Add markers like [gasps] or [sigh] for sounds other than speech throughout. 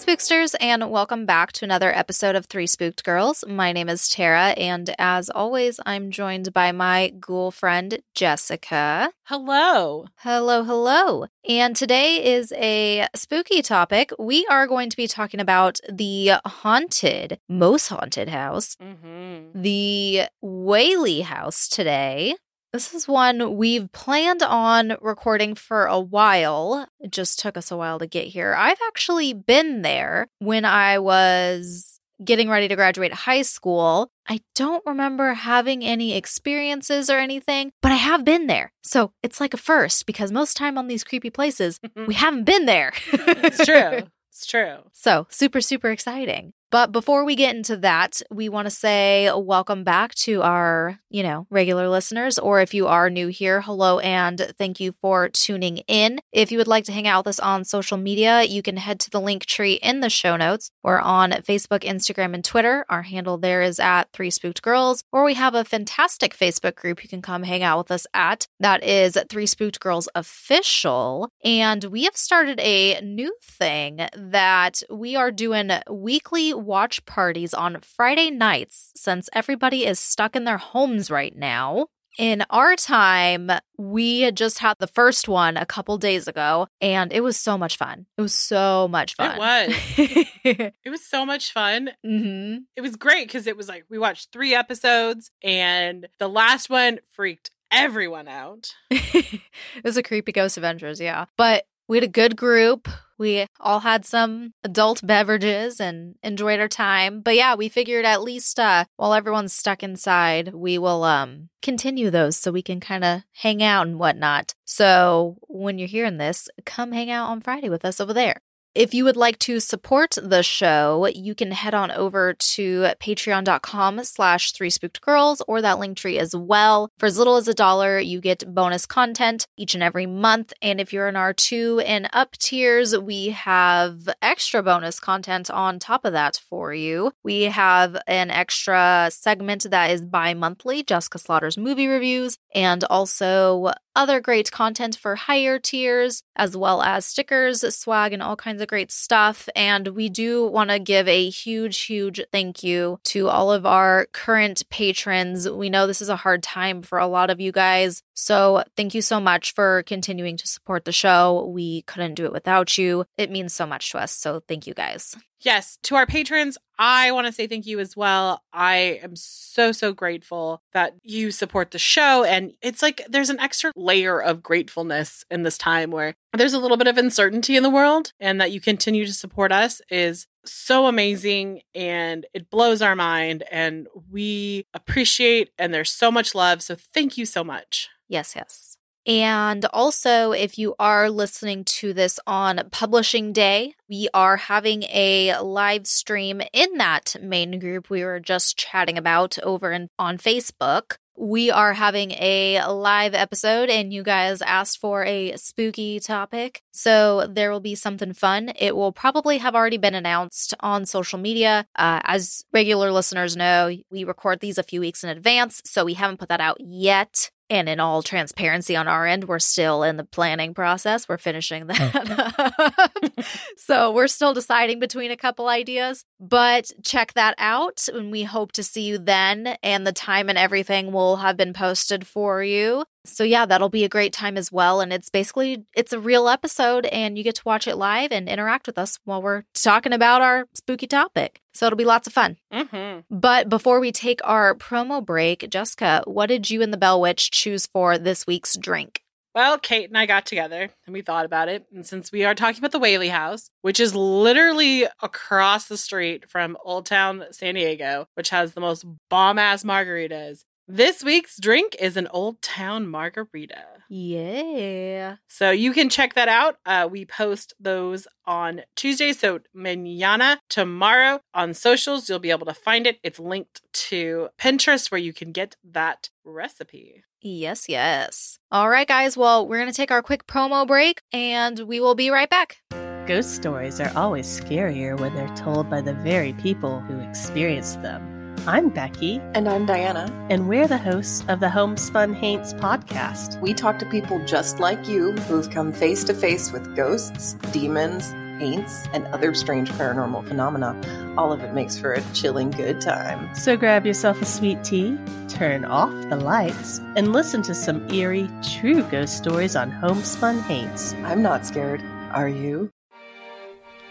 Spooksters, and welcome back to another episode of Three Spooked Girls. My name is Tara, and as always, I'm joined by my ghoul friend, Jessica. Hello. Hello, hello. And today is a spooky topic. We are going to be talking about the haunted, most haunted house, Mm-hmm. the Whaley House today. This is one we've planned on recording for a while. It just took us a while to get here. I've actually been there when I was getting ready to graduate high school. I don't remember having any experiences or anything, but I have been there. So it's like a first because most time on these creepy places, [laughs] we haven't been there. it's true. [laughs] It's true. So, super, super exciting. But before we get into that, we want to say welcome back to our, you know, regular listeners. Or if you are new here, hello and thank you for tuning in. If you would like to hang out with us on social media, you can head to the link tree in the show notes. We're on Facebook, Instagram, and Twitter. Our handle there is at Three Spooked Girls. Or we have a fantastic Facebook group you can come hang out with us at. That is Three Spooked Girls Official. And we have started a new thing that we are doing weekly watch parties on Friday nights since everybody is stuck in their homes right now. In our time, we had just had the first one a couple days ago, and it was so much fun. It was so much fun. It was. [laughs] It was so much fun. hmm It was great because it was like we watched three episodes and the last one freaked everyone out. [laughs] it was a creepy Ghost Avengers, yeah. But we had a good group. We all had some adult beverages and enjoyed our time. But yeah, we figured at least uh, while everyone's stuck inside, we will um continue those so we can kind of hang out and whatnot. So when you're hearing this, come hang out on Friday with us over there. If you would like to support the show, you can head on over to patreon.com slash three spooked girls or that link tree as well. For as little as a dollar, you get bonus content each and every month. And if you're in our two and up tiers, we have extra bonus content on top of that for you. We have an extra segment that is bi monthly, Jessica Slaughter's movie reviews, and also other great content for higher tiers, as well as stickers, swag, and all kinds of great stuff. And we do want to give a huge, huge thank you to all of our current patrons. We know this is a hard time for a lot of you guys. So thank you so much for continuing to support the show. We couldn't do it without you. It means so much to us. So thank you guys. Yes, to our patrons, I want to say thank you as well. I am so, so grateful that you support the show. And it's like there's an extra layer of gratefulness in this time where there's a little bit of uncertainty in the world, and that you continue to support us is so amazing and it blows our mind. And we appreciate, and there's so much love. So thank you so much. Yes, yes. And also, if you are listening to this on publishing day, we are having a live stream in that main group we were just chatting about over in, on Facebook. We are having a live episode, and you guys asked for a spooky topic. So there will be something fun. It will probably have already been announced on social media. Uh, as regular listeners know, we record these a few weeks in advance, so we haven't put that out yet. And in all transparency on our end, we're still in the planning process. We're finishing that hmm. [laughs] up. so we're still deciding between a couple ideas, but check that out. And we hope to see you then. And the time and everything will have been posted for you. So yeah, that'll be a great time as well. And it's basically it's a real episode and you get to watch it live and interact with us while we're talking about our spooky topic. So it'll be lots of fun. Mm-hmm. But before we take our promo break, Jessica, what did you and the Bell Witch choose for this week's drink? Well, Kate and I got together and we thought about it. And since we are talking about the Whaley House, which is literally across the street from Old Town San Diego, which has the most bomb ass margaritas, this week's drink is an Old Town Margarita. Yeah. So you can check that out. Uh, we post those on Tuesday. So manana tomorrow on socials, you'll be able to find it. It's linked to Pinterest where you can get that recipe. Yes, yes. All right, guys. Well, we're going to take our quick promo break and we will be right back. Ghost stories are always scarier when they're told by the very people who experienced them. I'm Becky. And I'm Diana. And we're the hosts of the Homespun Haints podcast. We talk to people just like you who've come face to face with ghosts, demons, haints, and other strange paranormal phenomena. All of it makes for a chilling good time. So grab yourself a sweet tea, turn off the lights, and listen to some eerie, true ghost stories on Homespun Haints. I'm not scared. Are you?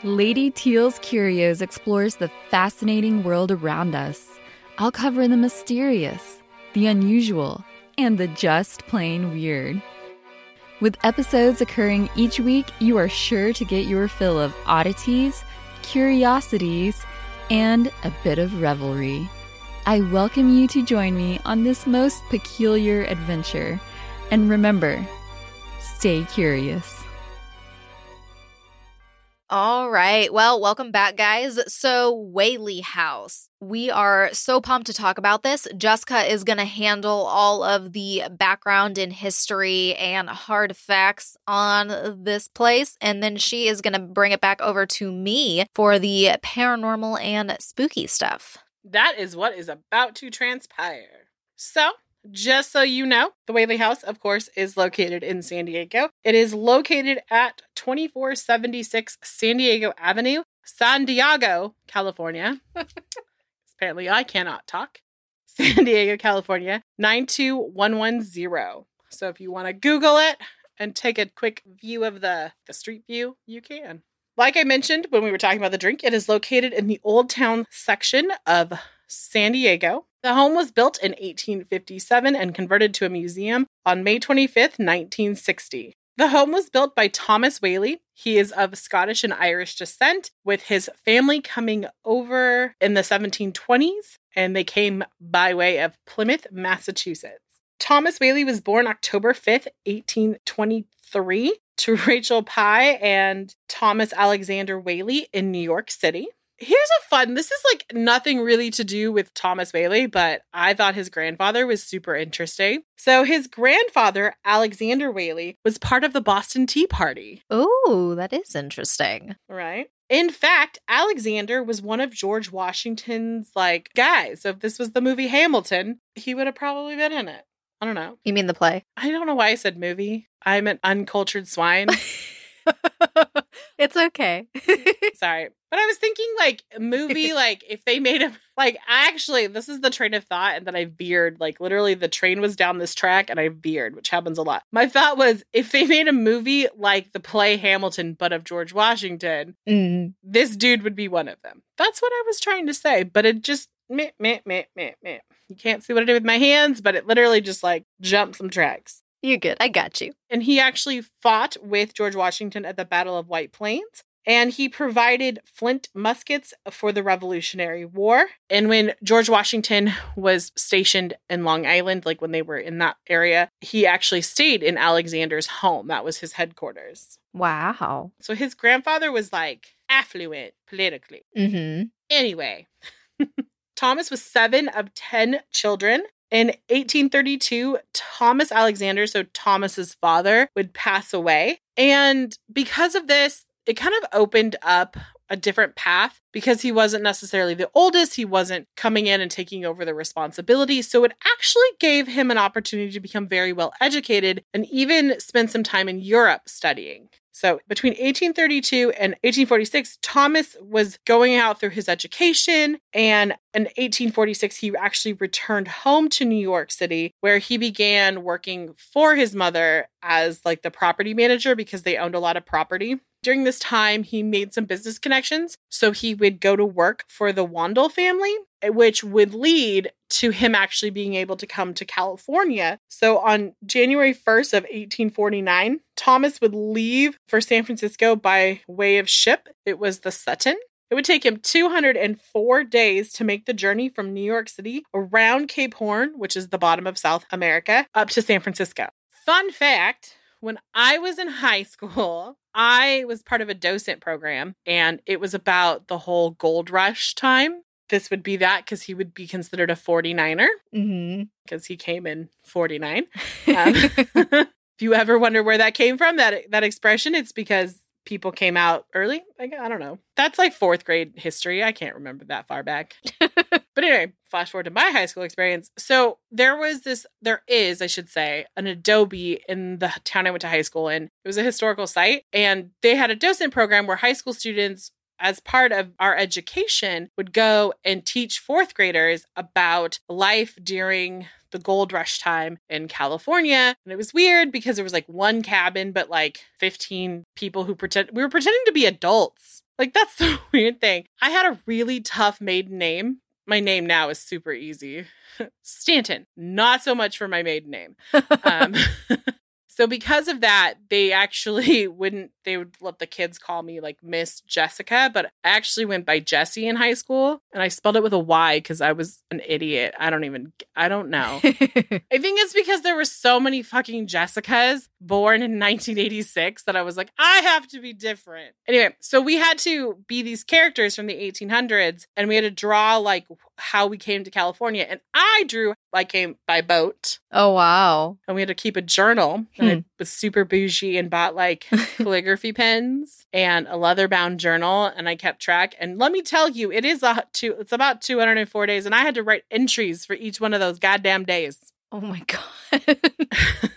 Lady Teal's Curios explores the fascinating world around us. I'll cover the mysterious, the unusual, and the just plain weird. With episodes occurring each week, you are sure to get your fill of oddities, curiosities, and a bit of revelry. I welcome you to join me on this most peculiar adventure. And remember, stay curious. All right. Well, welcome back, guys. So, Whaley House. We are so pumped to talk about this. Jessica is going to handle all of the background and history and hard facts on this place. And then she is going to bring it back over to me for the paranormal and spooky stuff. That is what is about to transpire. So, just so you know, the Whaley House, of course, is located in San Diego. It is located at 2476 San Diego Avenue, San Diego, California. [laughs] Apparently, I cannot talk. [laughs] San Diego, California, 92110. So if you want to Google it and take a quick view of the, the street view, you can. Like I mentioned when we were talking about the drink, it is located in the Old Town section of San Diego. The home was built in 1857 and converted to a museum on May 25th, 1960. The home was built by Thomas Whaley. He is of Scottish and Irish descent, with his family coming over in the 1720s, and they came by way of Plymouth, Massachusetts. Thomas Whaley was born October 5th, 1823, to [laughs] Rachel Pye and Thomas Alexander Whaley in New York City. Here's a fun. This is like nothing really to do with Thomas Whaley, but I thought his grandfather was super interesting. So his grandfather, Alexander Whaley, was part of the Boston Tea Party. Oh, that is interesting. Right. In fact, Alexander was one of George Washington's like guys. So if this was the movie Hamilton, he would have probably been in it. I don't know. You mean the play? I don't know why I said movie. I'm an uncultured swine. [laughs] [laughs] it's okay. [laughs] Sorry. But I was thinking like a movie, like if they made a like actually this is the train of thought and then I veered. Like literally the train was down this track and I veered, which happens a lot. My thought was if they made a movie like the play Hamilton, but of George Washington, mm. this dude would be one of them. That's what I was trying to say. But it just meh, meh, meh, meh, meh. You can't see what I did with my hands, but it literally just like jumped some tracks. You're good. I got you. And he actually fought with George Washington at the Battle of White Plains. And he provided flint muskets for the Revolutionary War. And when George Washington was stationed in Long Island, like when they were in that area, he actually stayed in Alexander's home. That was his headquarters. Wow. So his grandfather was like affluent politically. Mm-hmm. Anyway, [laughs] Thomas was seven of 10 children. In 1832, Thomas Alexander, so Thomas's father, would pass away. And because of this, it kind of opened up a different path because he wasn't necessarily the oldest. He wasn't coming in and taking over the responsibility. So it actually gave him an opportunity to become very well educated and even spend some time in Europe studying. So between 1832 and 1846, Thomas was going out through his education. And in 1846, he actually returned home to New York City, where he began working for his mother as like the property manager because they owned a lot of property. During this time, he made some business connections. So he would go to work for the Wandel family, eh, which would lead to him actually being able to come to California. So on January 1st of 1849, Thomas would leave for San Francisco by way of ship. It was the Sutton. It would take him 204 days to make the journey from New York City around Cape Horn, which is the bottom of South America, up to San Francisco. Fun fact when I was in high school, I was part of a docent program and it was about the whole gold rush time. This would be that because he would be considered a 49er hmm because he came in 49. [laughs] Um, [laughs] if you ever wonder where that came from, that that expression, it's because people came out early. Like, I don't know. That's like fourth grade history. I can't remember that far back. [laughs] but anyway, flash forward to my high school experience. So there was this, there is, I should say, an Adobe in the town I went to high school in. It was a historical site, and they had a docent program where high school students as part of our education would go and teach fourth graders about life during the gold rush time in California. And it was weird because there was like one cabin, but like 15 people who pretend we were pretending to be adults. Like that's [laughs] the weird thing. I had a really tough maiden name. My name now is super easy. [laughs] Stanton. Not so much for my maiden name. [laughs] Um, so because of that, they actually [laughs] wouldn't they would let the kids call me like Miss Jessica, but I actually went by Jessie in high school and I spelled it with a Y because I was an idiot. I don't even I don't know. [laughs] I think it's because there were so many fucking Jessicas born in [laughs] 1986 that I was like, I have to be different. Anyway, so we had to be these characters from the 1800s and we had to draw like how we came to California. And I drew, I came by boat oh wow. and we had to keep a journal. And I hmm. was super bougie and bought like [laughs] calligraphy pens and a leather bound journal. And I kept track. And let me tell you, it is a two, it's about 204 days. And I had to write entries for each one of those goddamn days. Oh my [laughs] god. [laughs]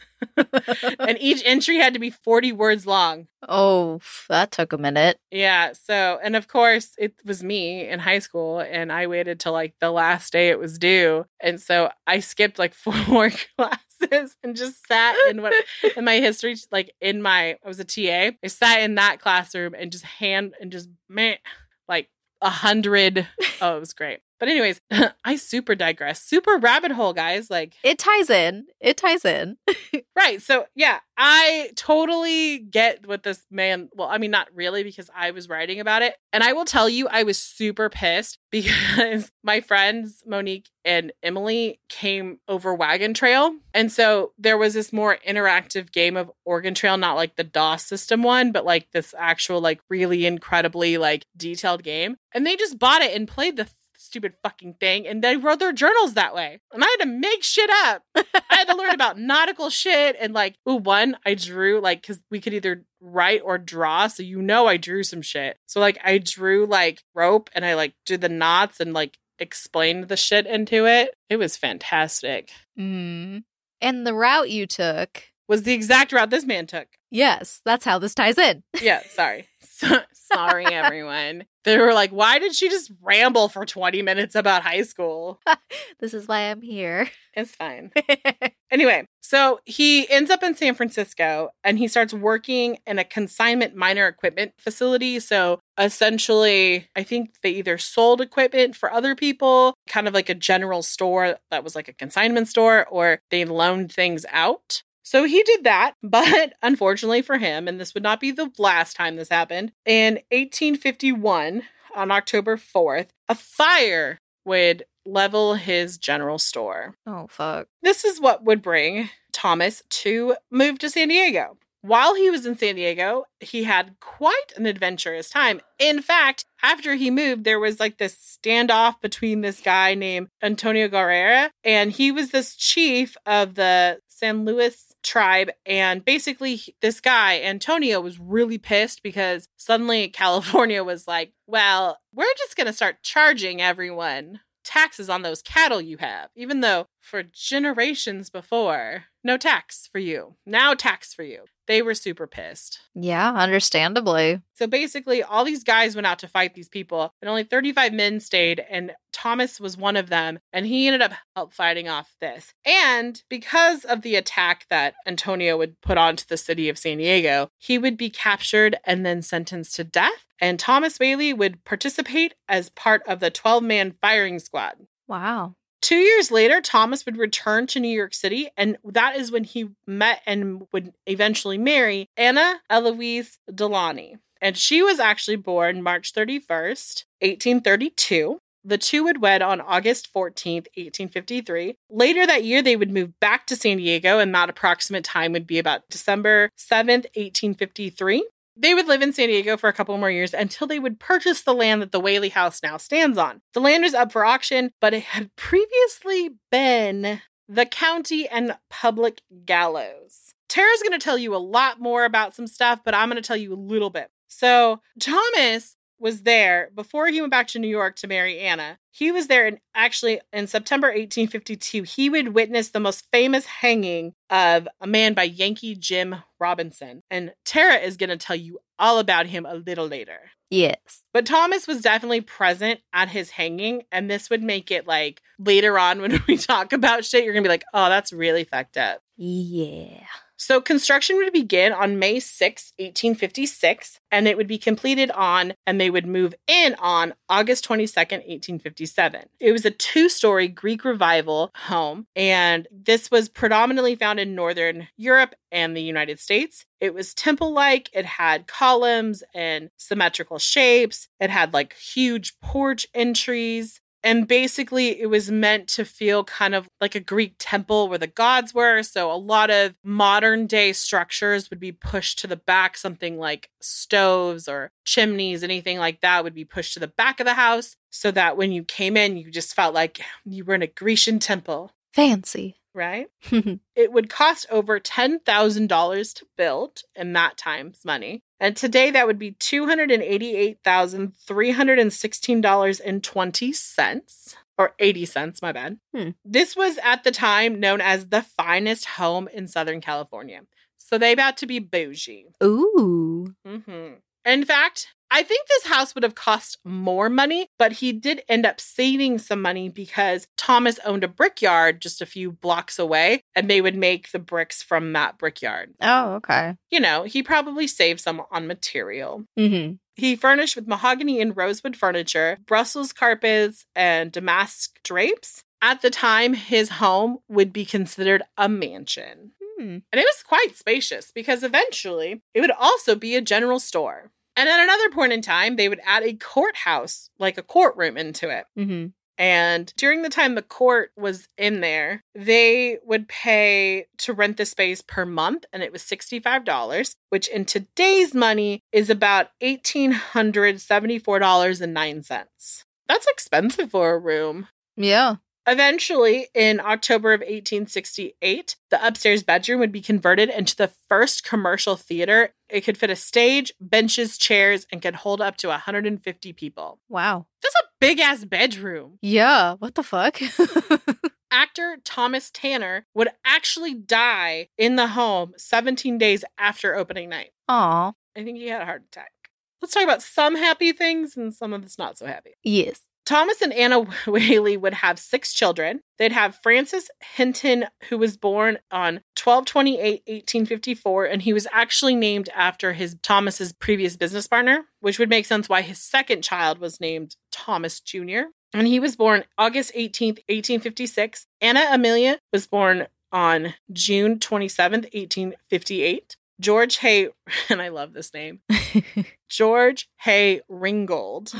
[laughs] and each entry had to be 40 words long. oh, that took a minute. Yeah. So, and of course, it was me in high school, and I waited till like the last day it was due. And so I skipped like [laughs] four more classes and just sat in what [laughs] in my history, like in my, I was a TA. I sat in that classroom and just hand and just man, like a hundred. Oh, it was great. But anyways, [laughs] I super digress. Super rabbit hole, guys. Like It ties in. It ties in. [laughs] Right. So, yeah, I totally get what this man, well, I mean, not really because I was writing about it. And I will tell you, I was super pissed [laughs] because my friends, Monique and Emily, came over Wagon Trail. And so there was this more interactive game of Oregon Trail, not like the DOS system one, but like this actual, like really incredibly like detailed game. And they just bought it and played the stupid fucking thing and they wrote their journals that way. And I had to make shit up. I had to learn about [laughs] nautical shit and like, ooh, one, I drew like because we could either write or draw. So you know I drew some shit. So like I drew like rope and I like did the knots and like explained the shit into it. It was fantastic. Mm. And the route you took. Was the exact route this man took. Yes, that's how this ties in. [laughs] Yeah, sorry. So, sorry, everyone. [laughs] They were like, why did she just ramble for 20 minutes about high school? [laughs] this is why I'm here. It's fine. Anyway, so he ends up in San Francisco and he starts working in a consignment miner equipment facility. So essentially, I think they either sold equipment for other people, kind of like a general store that was like a consignment store, or they loaned things out. So he did that, [laughs] but unfortunately for him, and this would not be the last time this happened, in 1851, on October 4th, a fire would level his general store. oh fuck. This is what would bring Thomas to move to San Diego. While he was in San Diego, he had quite an adventurous time. In fact, after he moved, there was like this standoff between this guy named Antonio Guerrera, and he was this chief of the San Luis tribe. And basically, this guy, Antonio, was really pissed because suddenly [laughs] California was like, well, we're just going to start charging everyone taxes on those cattle you have, even though for generations before, no tax for you. Now tax for you. They were super pissed. Yeah, understandably. So basically, all these guys went out to fight these people, and only 35 men stayed. And Thomas was one of them, and he ended up help fighting off this. And because of the attack that Antonio would put onto the city of San Diego, he would be captured and then sentenced to death. And Thomas Whaley would participate as part of the 12 man firing squad. Wow. Two years later, Thomas would return to New York City, and that is when he met and would eventually marry Anna Eloise Delany. And she was actually born March 31st, 1832. The two would wed on August 14th, 1853. Later that year, they would move back to San Diego, and that approximate time would be about December 7th, 1853. They would live in San Diego for a couple more years until they would purchase the land that the Whaley House now stands on. The land was up for auction, but it had previously been the county and public gallows. Tara's going to tell you a lot more about some stuff, but I'm going to tell you a little bit. So, Thomas was there before he went back to New York to marry Anna. He was there and actually in September 1852, he would witness the most famous hanging of a man by Yankee Jim Robinson. And Tara is going to tell you all about him a little later. Yes. But Thomas was definitely present at his hanging, and this would make it like later on when [laughs] we talk about shit, you're gonna be like, oh, that's really fucked up. Yeah. So construction would begin on May 6, 1856, and it would be completed on, and they would move in on August 22nd, 1857. It was a two story Greek revival home, and this was predominantly found in Northern Europe and the United States. It was temple like, it had columns and symmetrical shapes, it had like huge porch entries. And basically, it was meant to feel kind of like a Greek temple where the gods were. So, a lot of modern day structures would be pushed to the back. Something like stoves or chimneys, anything like that would be pushed to the back of the house. So that when you came in, you just felt like you were in a Grecian temple, Fancy. right? [laughs] It would cost over $10,000 to build in that time's money. And today that would be $288,316.20 or 80 cents, my bad. Hmm. This was at the time known as the finest home in Southern California. So they about to be bougie. Ooh. hmm In fact, I think this house would have cost more money, but he did end up saving some money because Thomas owned a brickyard just a few blocks away, and they would make the bricks from that brickyard. Oh, okay. You know, he probably saved some on material. Mm-hmm. He furnished with mahogany and rosewood furniture, Brussels carpets, and damask drapes. At the time, his home would be considered a mansion. Hmm. And it was quite spacious because eventually it would also be a general store. And at another point in time, they would add a courthouse, like a courtroom, into it. Mm-hmm. And during the time the court was in there, they would pay to rent the space per month, and it was $65, which in today's money is about $1,874.09. That's expensive for a room. Yeah. Eventually, in October of 1868, the upstairs bedroom would be converted into the first commercial theater. It could fit a stage, benches, chairs, and could hold up to 150 people. Wow. That's a big ass bedroom. Yeah. What the fuck? [laughs] Actor Thomas Tanner would actually die in the home 17 days after opening night. Aw. I think he had a heart attack. Let's talk about some happy things and some of it's not so happy. Yes. Thomas and Anna [laughs] Whaley would have six children. They'd have Francis Hinton, who was born on 1228 1854, and he was actually named after his Thomas's previous business partner, which would make sense why his second child was named Thomas Jr. And he was born August 18th, 1856. Anna Amelia was born on June 27th, 1858. George Hay, [laughs] and I love this name, George Hay Ringgold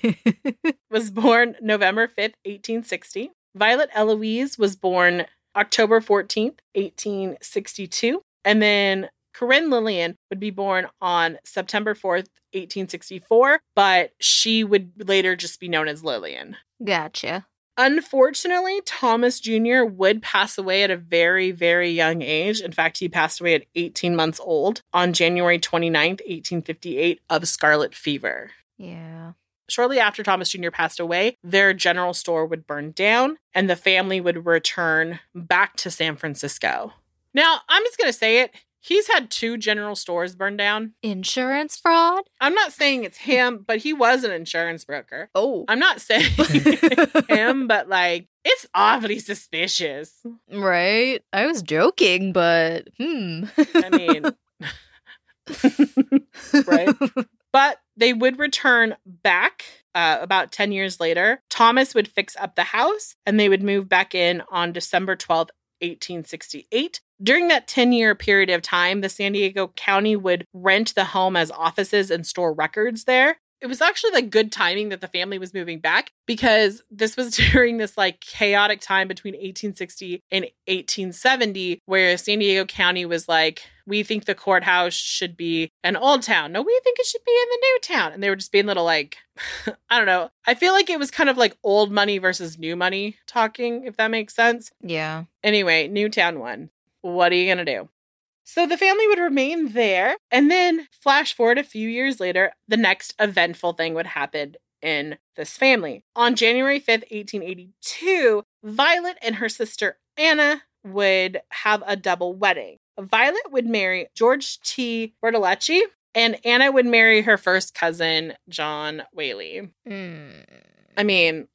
[laughs] was born November 5th, 1860. Violet Eloise was born October 14th, 1862. And then Corinne Lillian would be born on September 4th, 1864, but she would later just be known as Lillian. gotcha. Unfortunately, Thomas Jr. would pass away at a very, very young age. In fact, he passed away at 18 months old on January 29th, 1858, of scarlet fever. Yeah. Shortly after Thomas Jr. passed away, their general store would burn down and the family would return back to San Francisco. Now, I'm just going to say it. He's had two general stores burned down. Insurance fraud? I'm not saying it's him, but he was an insurance broker. Oh. I'm not saying [laughs] it's him, but like it's awfully suspicious. Right? I was joking, but hmm. I mean, [laughs] right? But they would return back uh, about 10 years later. Thomas would fix up the house and they would move back in on December 12th, 1868. During that 10 year period of time, the San Diego County would rent the home as offices and store records there. It was actually like good timing that the family was moving back because this was [laughs] during this like chaotic time between 1860 and 1870 where San Diego County was like, we think the courthouse should be an old town. No, we think it should be in the new town. And they were just being little like, [laughs] I don't know. I feel like it was kind of like old money versus new money talking, if that makes sense. yeah. Anyway, Newtown won. What are you going to do? So the family would remain there. And then, flash forward a few years later, the next eventful thing would happen in this family. On January 5th, 1882, Violet and her sister Anna would have a double wedding. Violet would marry George T. Bertolacci, and Anna would marry her first cousin, John Whaley. Mm. I mean,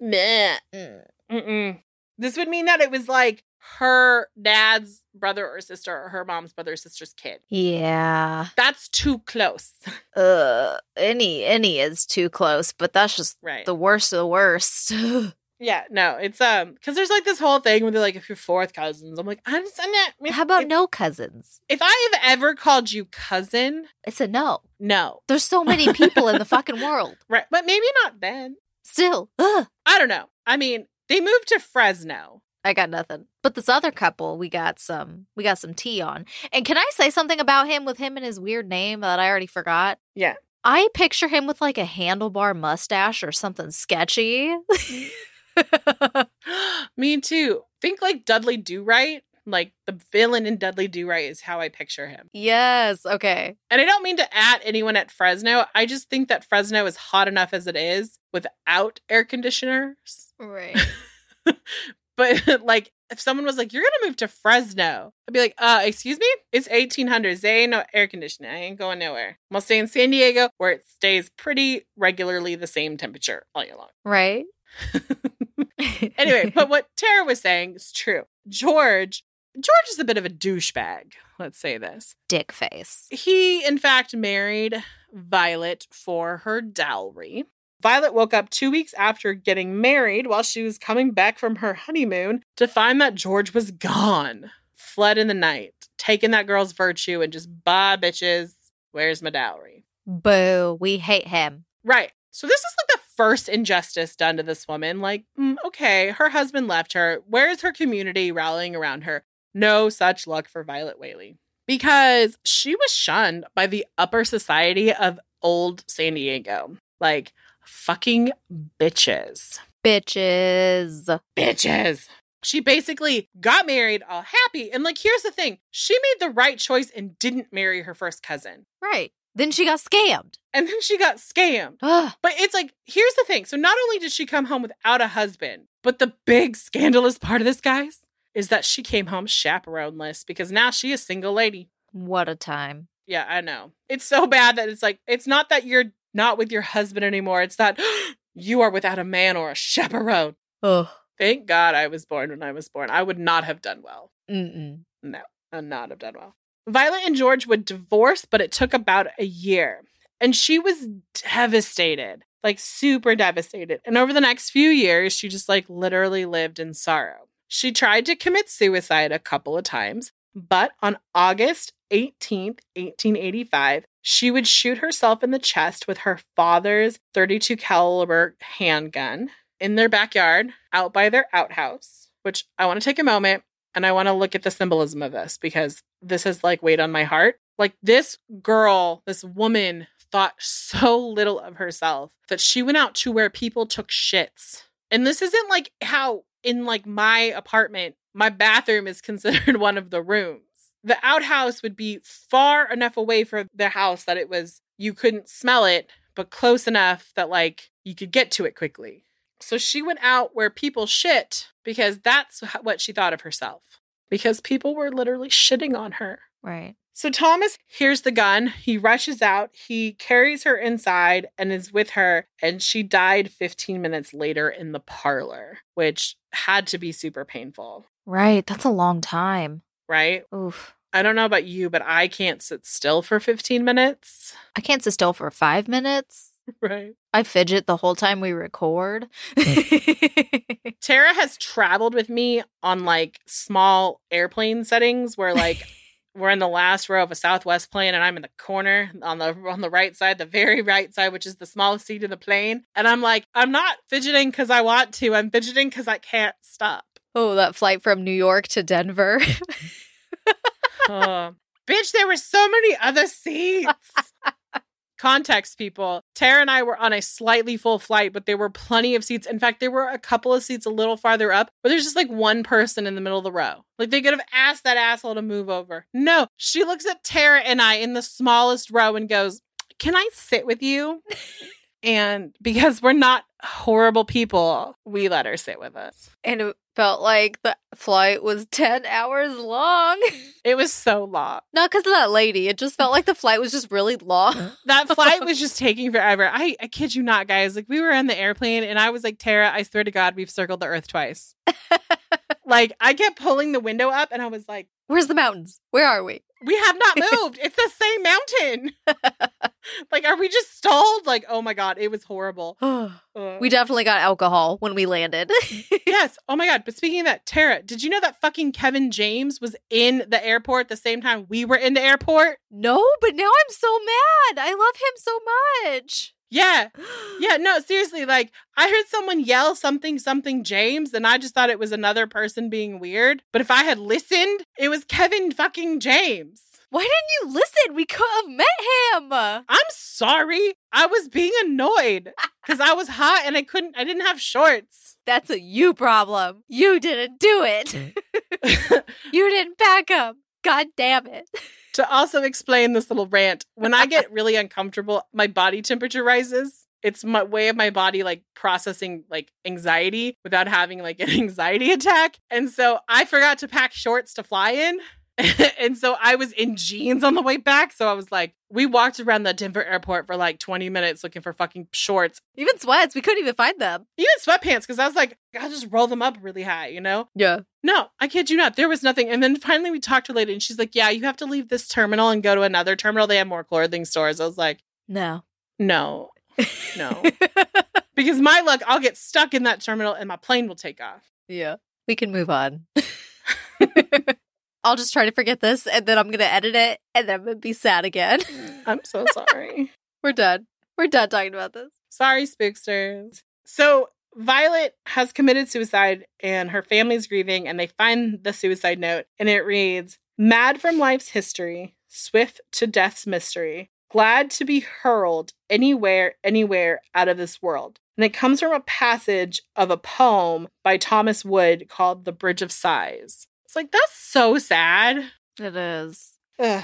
meh. Mm. Mm-mm. This would mean that it was like her dad's brother or sister or her mom's brother or sister's kid. Yeah. That's too close. [laughs] Uh any any is too close, but that's just Right. the worst of the worst. [laughs] yeah, no, it's um because there's like this whole thing where they're like, if you're fourth cousins, I'm like, I'm, I'm not. How about if, no cousins? If I have ever called you cousin, It's a no. no. There's so many [laughs] people in the fucking world. Right. But maybe not then. Still, ugh, I don't know. I mean, they moved to Fresno. I got nothing. But this other couple, we got some we got some tea on. And can I say something about him with him and his weird name that I already forgot? Yeah. I picture him with like a handlebar mustache or something sketchy. Mm. [gasps] Me too. Think like Dudley Do Right. Like the villain in Dudley Do Right is how I picture him. yes, okay. And I don't mean to at anyone at Fresno. I just think that Fresno is hot enough as it is without air conditioners. Right. [laughs] But [laughs] like, if someone was like, "You're gonna move to Fresno," I'd be like, "Uh, excuse me? It's 1800s. They ain't no air conditioning. I ain't going nowhere. I'm gonna stay in San Diego, where it stays pretty regularly the same temperature all year long." right? [laughs] anyway, but what [laughs] Tara was saying is true. George, George is a bit of a douchebag. Let's say this. dick face. He, in fact, married Violet for her dowry. Violet woke up two weeks after getting married while she was coming back from her honeymoon to find that George was gone, fled in the night, taking that girl's virtue and just, bye, bitches, where's my dowry? Boo, we hate him. Right. So this is like the first injustice done to this woman. Like, mm, okay, her husband left her. Where's her community rallying around her? No such luck for Violet Whaley. Because she was shunned by the upper society of old San Diego. Like, fucking bitches. Bitches. Bitches. She basically got married all happy. And like, here's the thing she made the right choice and didn't marry her first cousin. Right. Then she got scammed. And then she got scammed. Ugh. But it's like, here's the thing. So not only did she come home without a husband, but the big scandalous part of this, guys, is that she came home chaperoneless because now she is single lady. What a time. Yeah, I know. It's so bad that it's like, it's not that you're not with your husband anymore. It's that [gasps] you are without a man or a chaperone. Oh, Thank God I was born when I was born. I would not have done well. Mm-mm. No, I'd not have done well. Violet and George would divorce, but it took about a year. And she was devastated, like super devastated. And over the next few years, she just like literally lived in sorrow. She tried to commit suicide a couple of times, but on August 18th, 1885, she would shoot herself in the chest with her father's 32 caliber handgun in their backyard out by their outhouse, which I want to take a moment and I want to look at the symbolism of this because this has like weighed on my heart. Like this girl, this woman thought so little of herself that she went out to where people took shits. And this isn't like how in like my apartment, my bathroom is considered [laughs] one of the rooms. The outhouse would be far enough away from the house that it was you couldn't smell it, but close enough that like you could get to it quickly. So she went out where people shit because that's what she thought of herself. Because people were literally shitting on her. Right. So Thomas hears the gun. He rushes out. He carries her inside and is with her. And she died 15 minutes later in the parlor, which had to be super painful, Right. That's a long time. Right? Oof. I don't know about you, but I can't sit still for 15 minutes. I can't sit still for five minutes. [laughs] Right. I fidget the whole time we record. [laughs] Tara has traveled with me on like small airplane settings where like [laughs] we're in the last row of a Southwest plane and I'm in the corner on the on the right side, the very right side, which is the smallest seat in the plane. And I'm like, I'm not fidgeting because I want to. I'm fidgeting because I can't stop. oh, that flight from New York to Denver. Bitch, there were so many other seats. [laughs] Context, people. Tara and I were on a slightly full flight, but there were plenty of seats. In fact, there were a couple of seats a little farther up, but there's just like one person in the middle of the row. Like they could have asked that asshole to move over. No, she looks at Tara and I in the smallest row and goes, Can I sit with you? [laughs] and because we're not horrible people, we let her sit with us. and it felt like the flight was 10 hours long. [laughs] It was so long. Not because of that lady. It just felt like the flight was just really long. [laughs] That flight was [laughs] just taking forever. I, I kid you not, guys. Like we were on the airplane and I was like, Tara, I swear to God, we've circled the earth twice. like I kept pulling the window up and I was like, Where's the mountains? Where are we? We have not [laughs] moved. it's the same mountain. [laughs] like, are we just stalled? Like, oh my God, it was horrible. Uh, [gasps] we definitely got alcohol when we landed. [laughs] yes. Oh my God. But speaking of that, Tara, did you know that fucking Kevin James was in the airport the same time we were in the airport? no, but now I'm so mad. I love him so much. Yeah. Yeah, no, seriously, like I heard someone yell something something James and I just thought it was another person being weird. But if I had listened, it was Kevin fucking James. Why didn't you listen? We could have met him. I'm sorry. I was being annoyed [laughs] cuz I was hot and I couldn't I didn't have shorts. That's a you problem. You didn't do it. Eh. [laughs] you didn't back up. God damn it. to also explain this little rant, when I get [laughs] really uncomfortable, my body temperature rises. It's my way of my body like processing like anxiety without having like an [laughs] anxiety attack. And so I forgot to pack shorts to fly in. [laughs] and so I was in jeans on the way back. So I was like, we walked around the Denver airport for like 20 minutes looking for fucking shorts, Even sweats, we couldn't even find them. even sweatpants, because I was like, I'll just roll them up really high, you know? Yeah. No, I kid you not. There was nothing. And then finally we talked to her later and she's like, Yeah, you have to leave this terminal and go to another terminal. They have more clothing stores. I was like, No. No, no. [laughs] because my luck, I'll get stuck in that terminal and my plane will take off. yeah. We can move on. [laughs] I'll just try to forget this and then I'm going to edit it and then I'm going to be sad again. [laughs] I'm so sorry. We're done. We're done talking about this. sorry, spooksters. So Violet has committed suicide and her family's grieving, and they find the suicide note, and it reads Mad from life's history, swift to death's mystery, glad to be hurled anywhere, anywhere out of this world. And it comes from a passage of a poem by Thomas Wood called The Bridge of Sighs. It's like, that's so sad. It is. Ugh.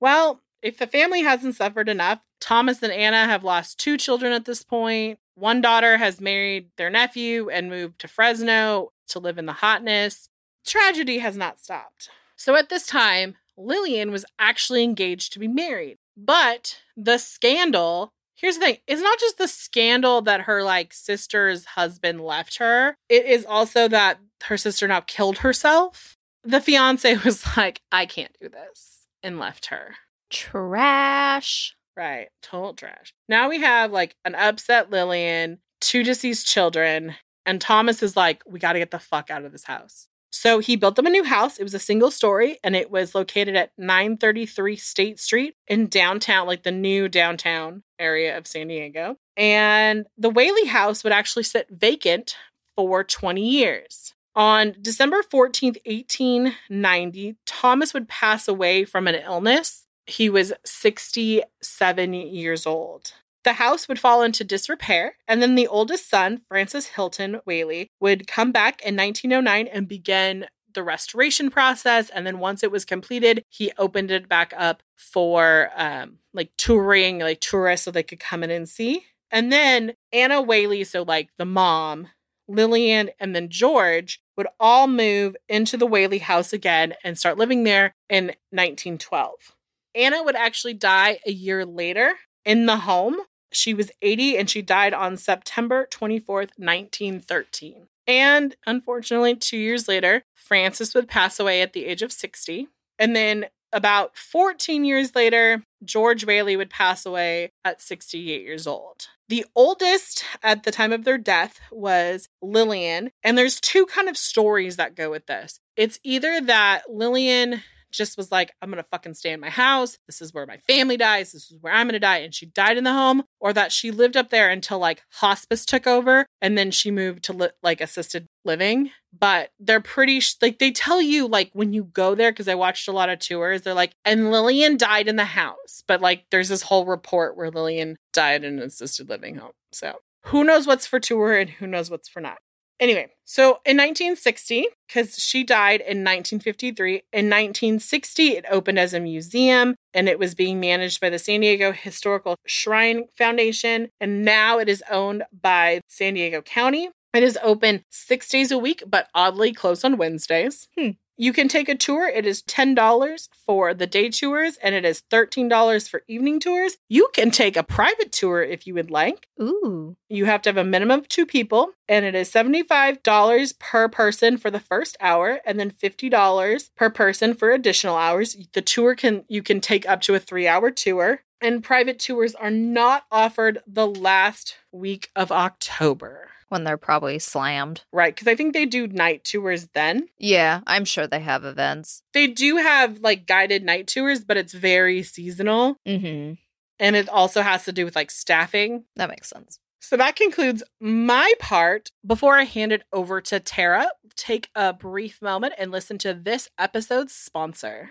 Well, if the family hasn't suffered enough, Thomas and Anna have lost two children at this point. One daughter has married their nephew and moved to Fresno to live in the hotness. Tragedy has not stopped. So at this time, Lillian was actually engaged to be married. But the scandal here's the thing it's not just the scandal that her like sister's husband left her, it is also that her sister now killed herself. The fiance [laughs] was like, I can't do this, and left her. Trash. Right. Total trash. Now we have like an upset Lillian, two deceased children, and Thomas is like, we got to get the fuck out of this house. So he built them a new house. It was a single story and it was located at 933 State Street in downtown, like the new downtown area of San Diego. And the Whaley house would actually sit vacant for 20 years. On December 14th, 1890, Thomas would pass away from an illness he was 67 years old. The house would fall into disrepair, and then the oldest son, Francis Hinton Whaley, would come back in 1909 and begin the restoration process. And then once it was completed, he opened it back up for um, like touring, like tourists, so they could come in and see. And then Anna Whaley, so like the mom, Lillian, and then George would all move into the Whaley house again and start living there in 1912. Anna would actually die a year later in the home. She was 80 and she died on September 24th, 1913. And unfortunately, two years later, Francis would pass away at the age of 60. And then about 14 years later, George Whaley would pass away at 68 years old. The oldest at the time of their death was Lillian. And there's two kind of stories that go with this. It's either that Lillian just was like, I'm going to fucking stay in my house. This is where my family dies. This is where I'm going to die. And she died in the home, or that she lived up there until like hospice took over and then she moved to li- like assisted living. But they're pretty, sh- like, they tell you, like, when you go there, because I watched a lot of tours, they're like, and Lillian died in the house. But like, there's this whole report where Lillian died in an assisted living home. So who knows what's for tour and who knows what's for not. Anyway, so in 1960, because she died in 1953, in 1960, it opened as a museum and it was being managed by the San Diego Historical Shrine Foundation. And now it is owned by San Diego County. It is open six days a week, but oddly closed on Wednesdays. Hmm. You can take a tour. It is $10 for the day tours and it is $13 for evening tours. You can take a private tour if you would like. Ooh. You have to have a minimum of two people, and it is $75 per person for the first hour and then $50 per person for additional hours. The tour can you can take up to a 3-hour tour, and private tours are not offered the last week of October. When they're probably slammed. Right, cuz I think they do night tours then. Yeah, I'm sure they have events. They do have like guided night tours, but it's very seasonal, Mm-hmm. and it also has to do with like staffing. That makes sense. So that concludes my part. Before I hand it over to Tara, take a brief moment and listen to this episode's sponsor.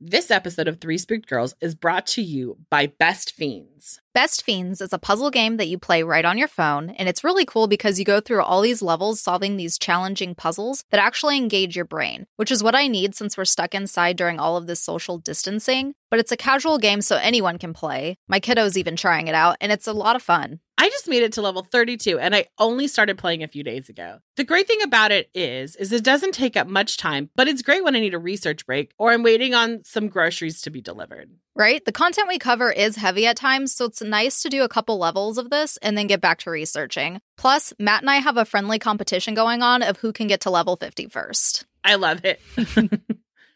This episode of Three Spooked Girls is brought to you by Best Fiends. Best Fiends is a puzzle game that you play right on your phone, and it's really cool because you go through all these levels solving these challenging puzzles that actually engage your brain, which is what I need since we're stuck inside during all of this social distancing. But it's a casual game so anyone can play. My kiddo's even trying it out, and it's a lot of fun. I just made it to level 32 and I only started playing a few days ago. The great thing about it is is it doesn't take up much time, but it's great when I need a research break or I'm waiting on some groceries to be delivered. Right? The content we cover is heavy at times, so it's nice to do a couple levels of this and then get back to researching. Plus, Matt and I have a friendly competition going on of who can get to level 50 first. I love it. [laughs]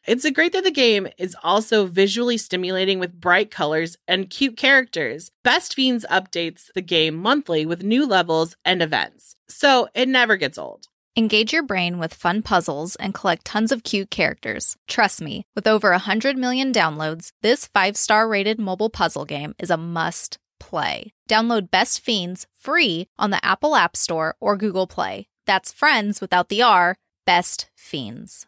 it's a great that the game is also visually stimulating with bright colors and cute characters. Best Fiends updates the game monthly with new levels and events, so it never gets old. Engage your brain with fun puzzles and collect tons of cute characters. Trust me, with over 100 million downloads, this five star rated mobile puzzle game is a must play. Download Best Fiends free on the Apple App Store or Google Play. That's friends without the R, Best Fiends.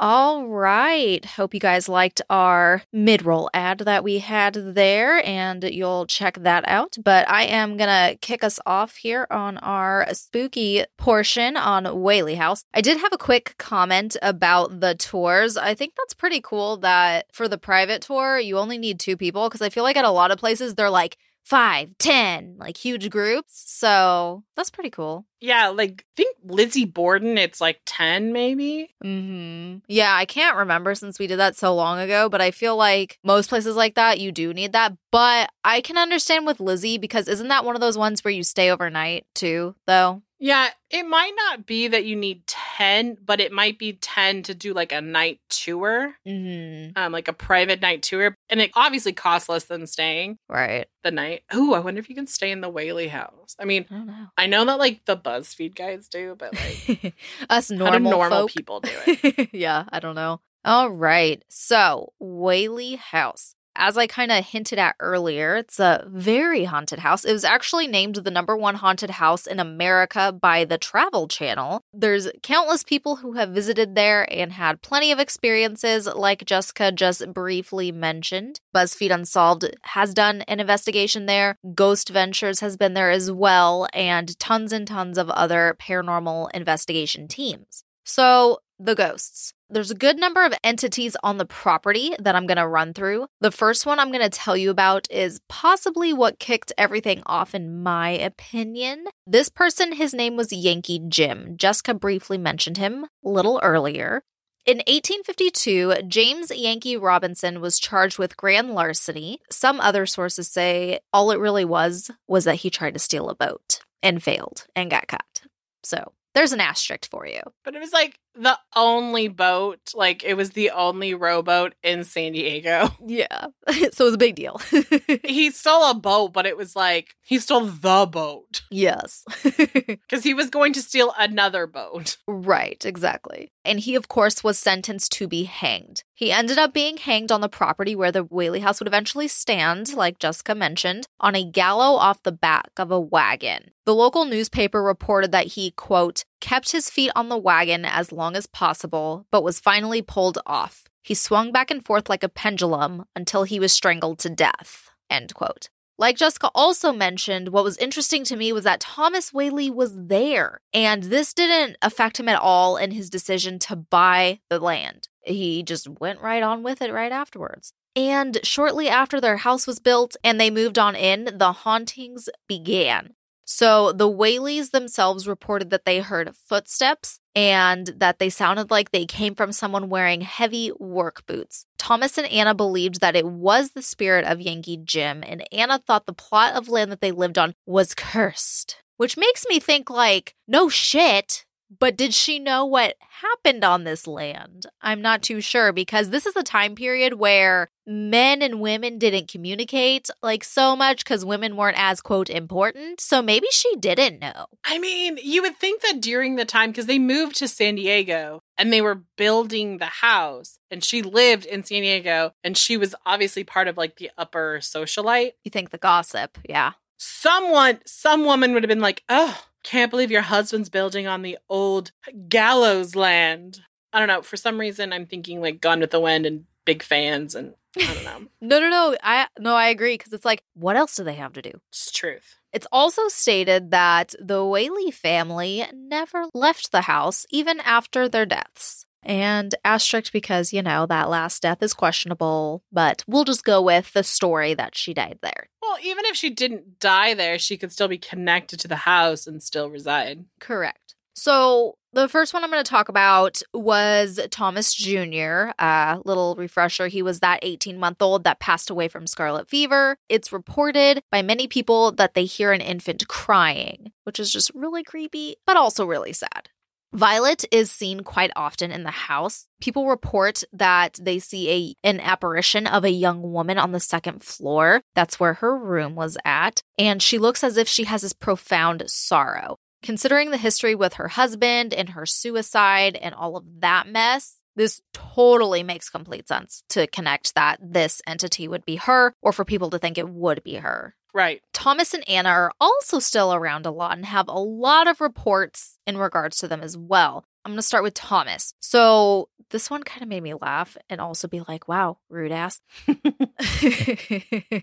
All right. Hope you guys liked our mid roll ad that we had there, and you'll check that out. But I am going to kick us off here on our spooky portion on Whaley House. I did have a quick comment about the tours. I think that's pretty cool that for the private tour, you only need two people because I feel like at a lot of places, they're like, five, ten, like huge groups. So that's pretty cool. Yeah, like I think Lizzie Borden, it's like 10 maybe. hmm Yeah, I can't remember since we did that so long ago, but I feel like most places like that, you do need that. But I can understand with Lizzie because isn't that one of those ones where you stay overnight too, though? Yeah, it might not be that you need 10, but it might be 10 to do like a night tour, Mm-hmm. um, like a private night tour. And it obviously costs less than staying Right. the night. Ooh, I wonder if you can stay in the Whaley house. I mean, I know. I know that like the BuzzFeed guys do, but like, [laughs] Us normal, normal folk. people do it? [laughs] yeah, I don't know. All right. So, Whaley House. As I kind of hinted at earlier, it's a very haunted house. It was actually named the number one haunted house in America by the Travel Channel. There's countless people who have visited there and had plenty of experiences, like Jessica just briefly mentioned. BuzzFeed Unsolved has done an investigation there, Ghost Adventures has been there as well, and tons and tons of other paranormal investigation teams. So, the ghosts. There's a good number of entities on the property that I'm going to run through. The first one I'm going to tell you about is possibly what kicked everything off, in my opinion. This person, his name was Yankee Jim. Jessica briefly mentioned him a little earlier. In 1852, James Yankee Robinson was charged with grand larceny. Some other sources say all it really was was that he tried to steal a boat and failed and got caught. So there's an asterisk for you. But it was like the only boat, like it was the only rowboat in San Diego. [laughs] Yeah. [laughs] so it was a big deal. [laughs] he stole a boat, but it was like he stole the boat yes. because he was going to steal another boat. right, exactly. And he, of course, was sentenced to be hanged. He ended up being hanged on the property where the Whaley house would eventually stand, like Jessica mentioned, on a gallows off the back of a wagon. The local newspaper reported that he, quote, kept his feet on the wagon as long as possible, but was finally pulled off. He swung back and forth like a pendulum until he was strangled to death. End quote. Like Jessica also mentioned, what was interesting to me was that Thomas Whaley was there, and this didn't affect him at all in his decision to buy the land. He just went right on with it right afterwards. And shortly after their house was built and they moved on in, the hauntings began. So the Whaleys themselves reported that they heard footsteps and that they sounded like they came from someone wearing heavy work boots. Thomas and Anna believed that it was the spirit of Yankee Jim, and Anna thought the plot of land that they lived on was cursed. Which makes me think, like, no shit. But did she know what happened on this land? I'm not too sure because this is a time period where men and women didn't communicate like so much because women weren't as quote important. So maybe she didn't know. I mean, you would think that during the time, because they moved to San Diego and they were building the house, and she lived in San Diego, and she was obviously part of like the upper socialite. You think the gossip, yeah. Someone, some woman would have been like, oh, can't believe your husband's building on the old gallows land. I don't know. For some reason, I'm thinking like Gone with the Wind and big fans, and I don't know. [laughs] No, no, no. I no, I agree because it's like, what else do they have to do? it's truth. It's also stated that the Whaley family never left the house even after their deaths. And asterisk because, you know, that last death is questionable, but we'll just go with the story that she died there. Well, even if she didn't die there, she could still be connected to the house and still reside. Correct. So the first one I'm going to talk about was Thomas Jr. Uh, little refresher, he was that 18 month old that passed away from scarlet fever. It's reported by many people that they hear an infant crying, which is just really creepy, but also really sad. Violet is seen quite often in the house. People report that they see a an apparition of a young woman on the second floor. That's where her room was at, and she looks as if she has this profound sorrow. Considering the history with her husband and her suicide and all of that mess, this totally makes complete sense to connect that this entity would be her or for people to think it would be her. Right. Thomas and Anna are also still around a lot and have a lot of reports in regards to them as well. I'm going to start with Thomas. So, this one kind of made me laugh and also be like, wow, rude ass. [laughs]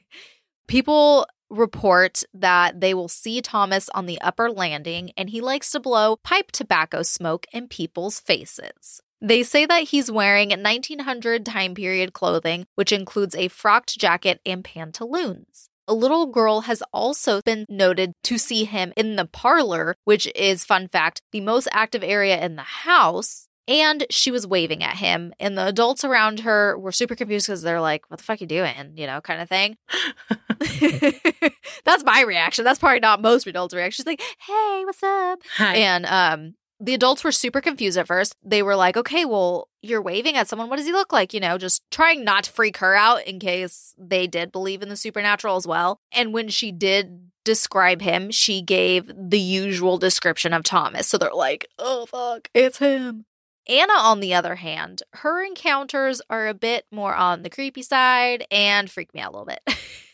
People report that they will see Thomas on the upper landing and he likes to blow pipe tobacco smoke in people's faces. They say that he's wearing 1900 time period clothing, which includes a frocked jacket and pantaloons. A little girl has also been noted to see him in the parlor, which is, fun fact, the most active area in the house. And she was waving at him, and the adults around her were super confused because they're like, What the fuck are you doing? You know, kind of thing. [laughs] [laughs] That's my reaction. That's probably not most adults' reaction. She's like, Hey, what's up? Hi. And um, the adults were super confused at first. They were like, okay, well, you're waving at someone. What does he look like? You know, just trying not to freak her out in case they did believe in the supernatural as well. And when she did describe him, she gave the usual description of Thomas. So they're like, oh, fuck, it's him. Anna, on the other hand, her encounters are a bit more on the creepy side and freak me out a little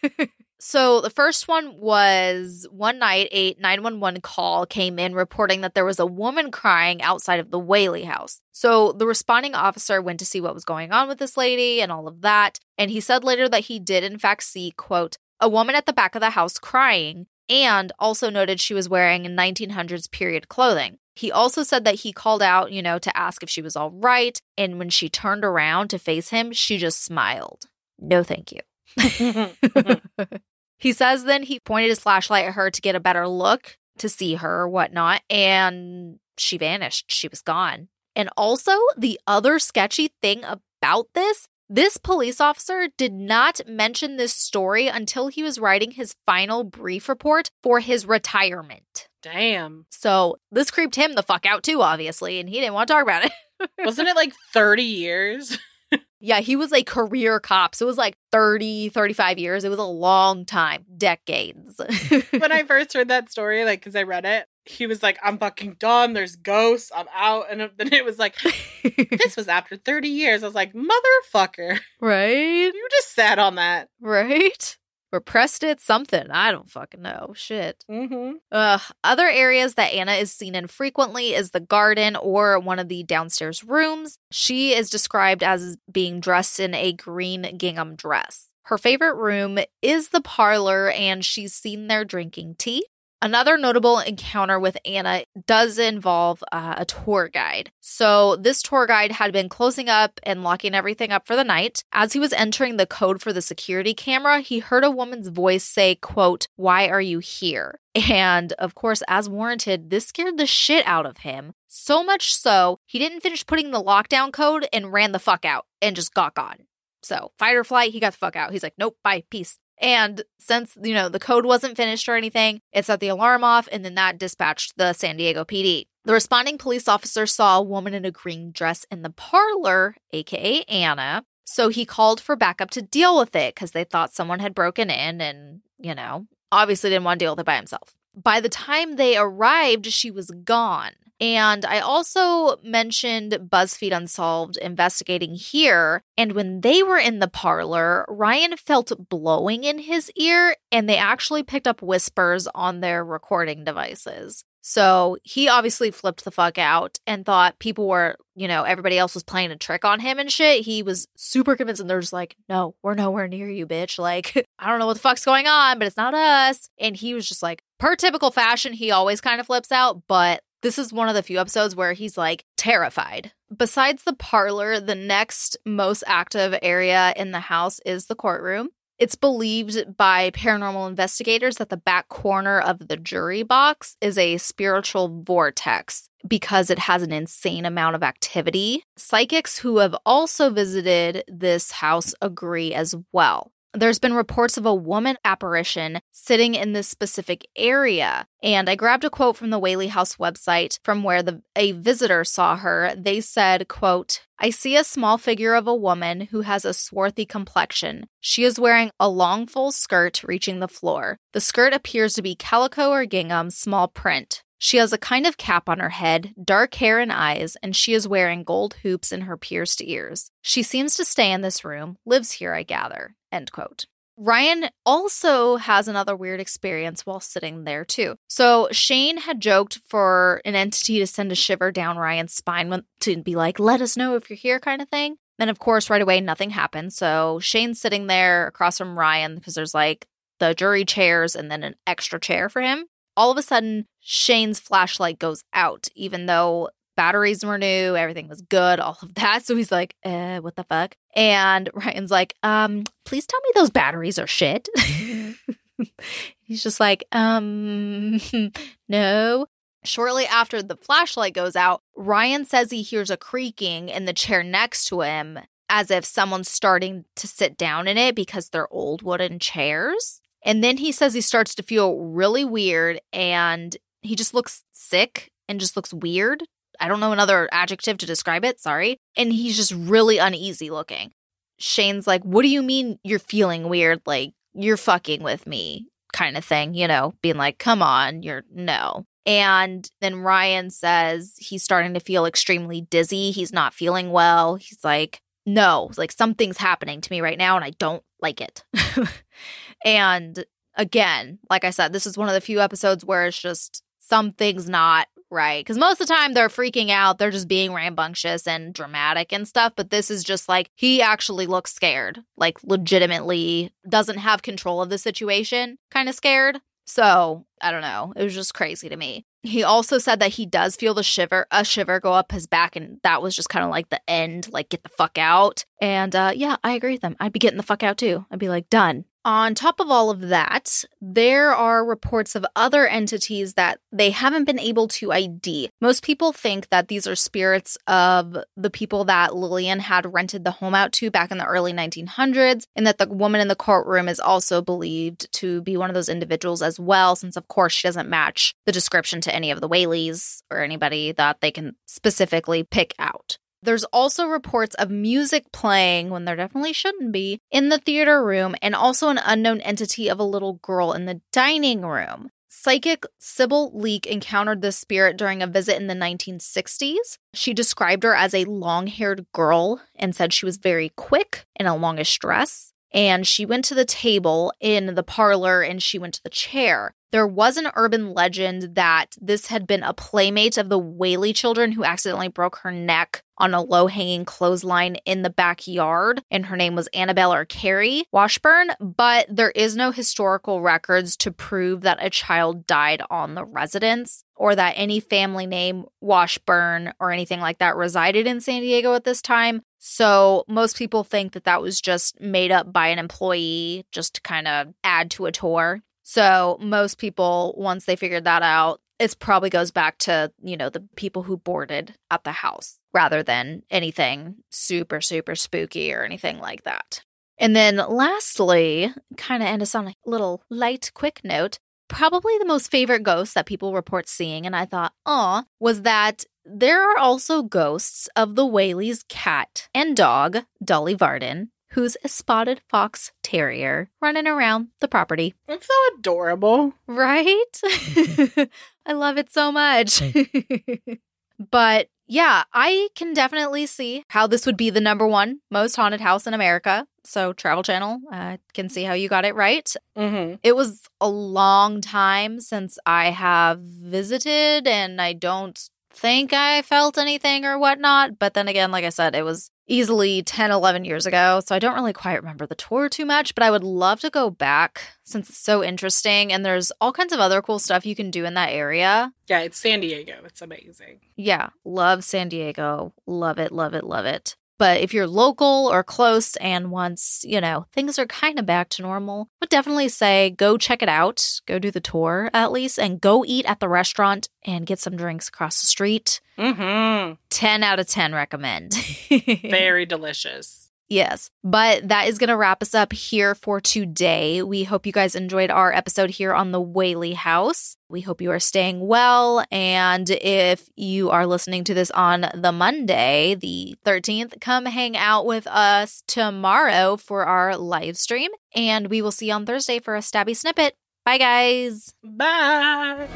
bit. [laughs] So the first one was one night a 911 call came in reporting that there was a woman crying outside of the Whaley house. So the responding officer went to see what was going on with this lady and all of that. And he said later that he did in fact see, quote, a woman at the back of the house crying and also noted she was wearing 1900s period clothing. He also said that he called out, you know, to ask if she was all right. And when she turned around to face him, she just smiled. No, thank you. [laughs] [laughs] he says then he pointed his flashlight at her to get a better look to see her or whatnot. And she vanished. She was gone. And also, the other sketchy thing about this this police officer did not mention this story until he was writing his final brief report for his retirement. Damn. So this creeped him the fuck out too, obviously, and he didn't want to talk about it. [laughs] Wasn't it like 30 years? Yeah, he was a career cop. So it was like 30, 35 years. It was a long time, decades. [laughs] when I first heard that story, like, because I read it, he was like, I'm fucking done. There's ghosts. I'm out. And then it was like, [laughs] this was after 30 years. I was like, motherfucker. Right? You just sat on that. Right? Repressed it, something. I don't fucking know. Shit. Mm-hmm. Ugh. Other areas that Anna is seen in frequently is the garden or one of the downstairs rooms. She is described as being dressed in a green gingham dress. Her favorite room is the parlor, and she's seen there drinking tea. Another notable encounter with Anna does involve uh, a tour guide. So, this tour guide had been closing up and locking everything up for the night. As he was entering the code for the security camera, he heard a woman's voice say, quote, "Why are you here?" And of course, as warranted, this scared the shit out of him. So much so, he didn't finish putting the lockdown code and ran the fuck out and just got gone. So, fight or flight, he got the fuck out. He's like, "Nope, bye, peace." And since, you know, the code wasn't finished or anything, it set the alarm off and then that dispatched the San Diego PD. The responding police officer saw a woman in a green dress in the parlor, aka Anna. So he called for backup to deal with it because they thought someone had broken in and, you know, obviously didn't want to deal with it by himself. By the time they arrived, she was gone. And I also mentioned BuzzFeed Unsolved investigating here. And when they were in the parlor, Ryan felt blowing in his ear, and they actually picked up whispers on their recording devices. So he obviously flipped the fuck out and thought people were, you know, everybody else was playing a trick on him and shit. He was super convinced, and they're just like, no, we're nowhere near you, bitch. Like, [laughs] I don't know what the fuck's going on, but it's not us. And he was just like, per typical fashion, he always kind of flips out, but this is one of the few episodes where he's like terrified. Besides the parlor, the next most active area in the house is the courtroom. It's believed by paranormal investigators that the back corner of the jury box is a spiritual vortex because it has an insane amount of activity. Psychics who have also visited this house agree as well. There's been reports of a woman apparition sitting in this specific area. And I grabbed a quote from the Whaley House website from where the a visitor saw her. They said, quote, I see a small figure of a woman who has a swarthy complexion. She is wearing a long full skirt reaching the floor. The skirt appears to be calico or gingham, small print. She has a kind of cap on her head, dark hair and eyes, and she is wearing gold hoops in her pierced ears. She seems to stay in this room, lives here, I gather. End quote. Ryan also has another weird experience while sitting there, too. So, Shane had joked for an entity to send a shiver down Ryan's spine to be like, let us know if you're here, kind of thing. Then, of course, right away, nothing happened. So, Shane's sitting there across from Ryan because there's like the jury chairs and then an extra chair for him all of a sudden Shane's flashlight goes out, even though batteries were new, everything was good, all of that. So he's like, eh, what the fuck? And [laughs] Ryan's like, um, please tell me those batteries are shit. [laughs] he's just like, um, [laughs] no. Shortly after the flashlight goes out, Ryan says he hears a creaking in the chair next to him as if someone's starting to sit down in it because they're old wooden chairs. And then he says he starts to feel really weird and he just looks sick and just looks weird. I don't know another adjective to describe it, sorry. And he's just really uneasy looking. Shane's like, What do you mean you're feeling weird? Like, you're fucking with me, kind of thing, you know, being like, Come on, you're no. And then Ryan says he's starting to feel extremely dizzy. He's not feeling well. He's like, No, like something's happening to me right now and I don't like it. [laughs] And again, like I said, this is one of the few episodes where it's just something's not right. Because most of the time they're freaking out, they're just being rambunctious and dramatic and stuff. But this is just like he actually looks scared, like legitimately doesn't have control of the situation, kind of scared. So I don't know. It was just crazy to me. He also said that he does feel the shiver, a shiver go up his back, and that was just kind of like the end, like get the fuck out. And uh, yeah, I agree with them. I'd be getting the fuck out too. I'd be like, done. On top of all of that, there are reports of other entities that they haven't been able to ID. Most people think that these are spirits of the people that Lillian had rented the home out to back in the early 1900s, and that the woman in the courtroom is also believed to be one of those individuals as well, since, of course, she doesn't match the description to any of the Whaleys or anybody that they can specifically pick out. There's also reports of music playing when there definitely shouldn't be in the theater room, and also an unknown entity of a little girl in the dining room. Psychic Sybil Leek encountered this spirit during a visit in the 1960s. She described her as a long haired girl and said she was very quick in a longish dress. And she went to the table in the parlor and she went to the chair. There was an urban legend that this had been a playmate of the Whaley children who accidentally broke her neck on a low hanging clothesline in the backyard, and her name was Annabelle or Carrie Washburn. But there is no historical records to prove that a child died on the residence or that any family name Washburn or anything like that resided in San Diego at this time. So most people think that that was just made up by an employee just to kind of add to a tour. So most people, once they figured that out, it probably goes back to, you know, the people who boarded at the house rather than anything super, super spooky or anything like that. And then lastly, kind of end us on a little light, quick note. Probably the most favorite ghost that people report seeing, and I thought, oh, was that there are also ghosts of the Whaley's cat and dog, Dolly Varden, who's a spotted fox terrier running around the property. It's so adorable. Right? [laughs] I love it so much. [laughs] but yeah, I can definitely see how this would be the number one most haunted house in America. So, Travel Channel, I uh, can see how you got it right. Mm-hmm. It was a long time since I have visited, and I don't think I felt anything or whatnot. But then again, like I said, it was easily 10, 11 years ago. So I don't really quite remember the tour too much, but I would love to go back since it's so interesting. And there's all kinds of other cool stuff you can do in that area. Yeah, it's San Diego. It's amazing. Yeah, love San Diego. Love it, love it, love it. But if you're local or close and once, you know, things are kind of back to normal, would definitely say go check it out, go do the tour at least, and go eat at the restaurant and get some drinks across the street. Mm-hmm. 10 out of 10 recommend. [laughs] Very delicious. Yes. But that is going to wrap us up here for today. We hope you guys enjoyed our episode here on the Whaley House. We hope you are staying well. And if you are listening to this on the Monday, the 13th, come hang out with us tomorrow for our live stream. And we will see you on Thursday for a stabby snippet. Bye, guys. Bye.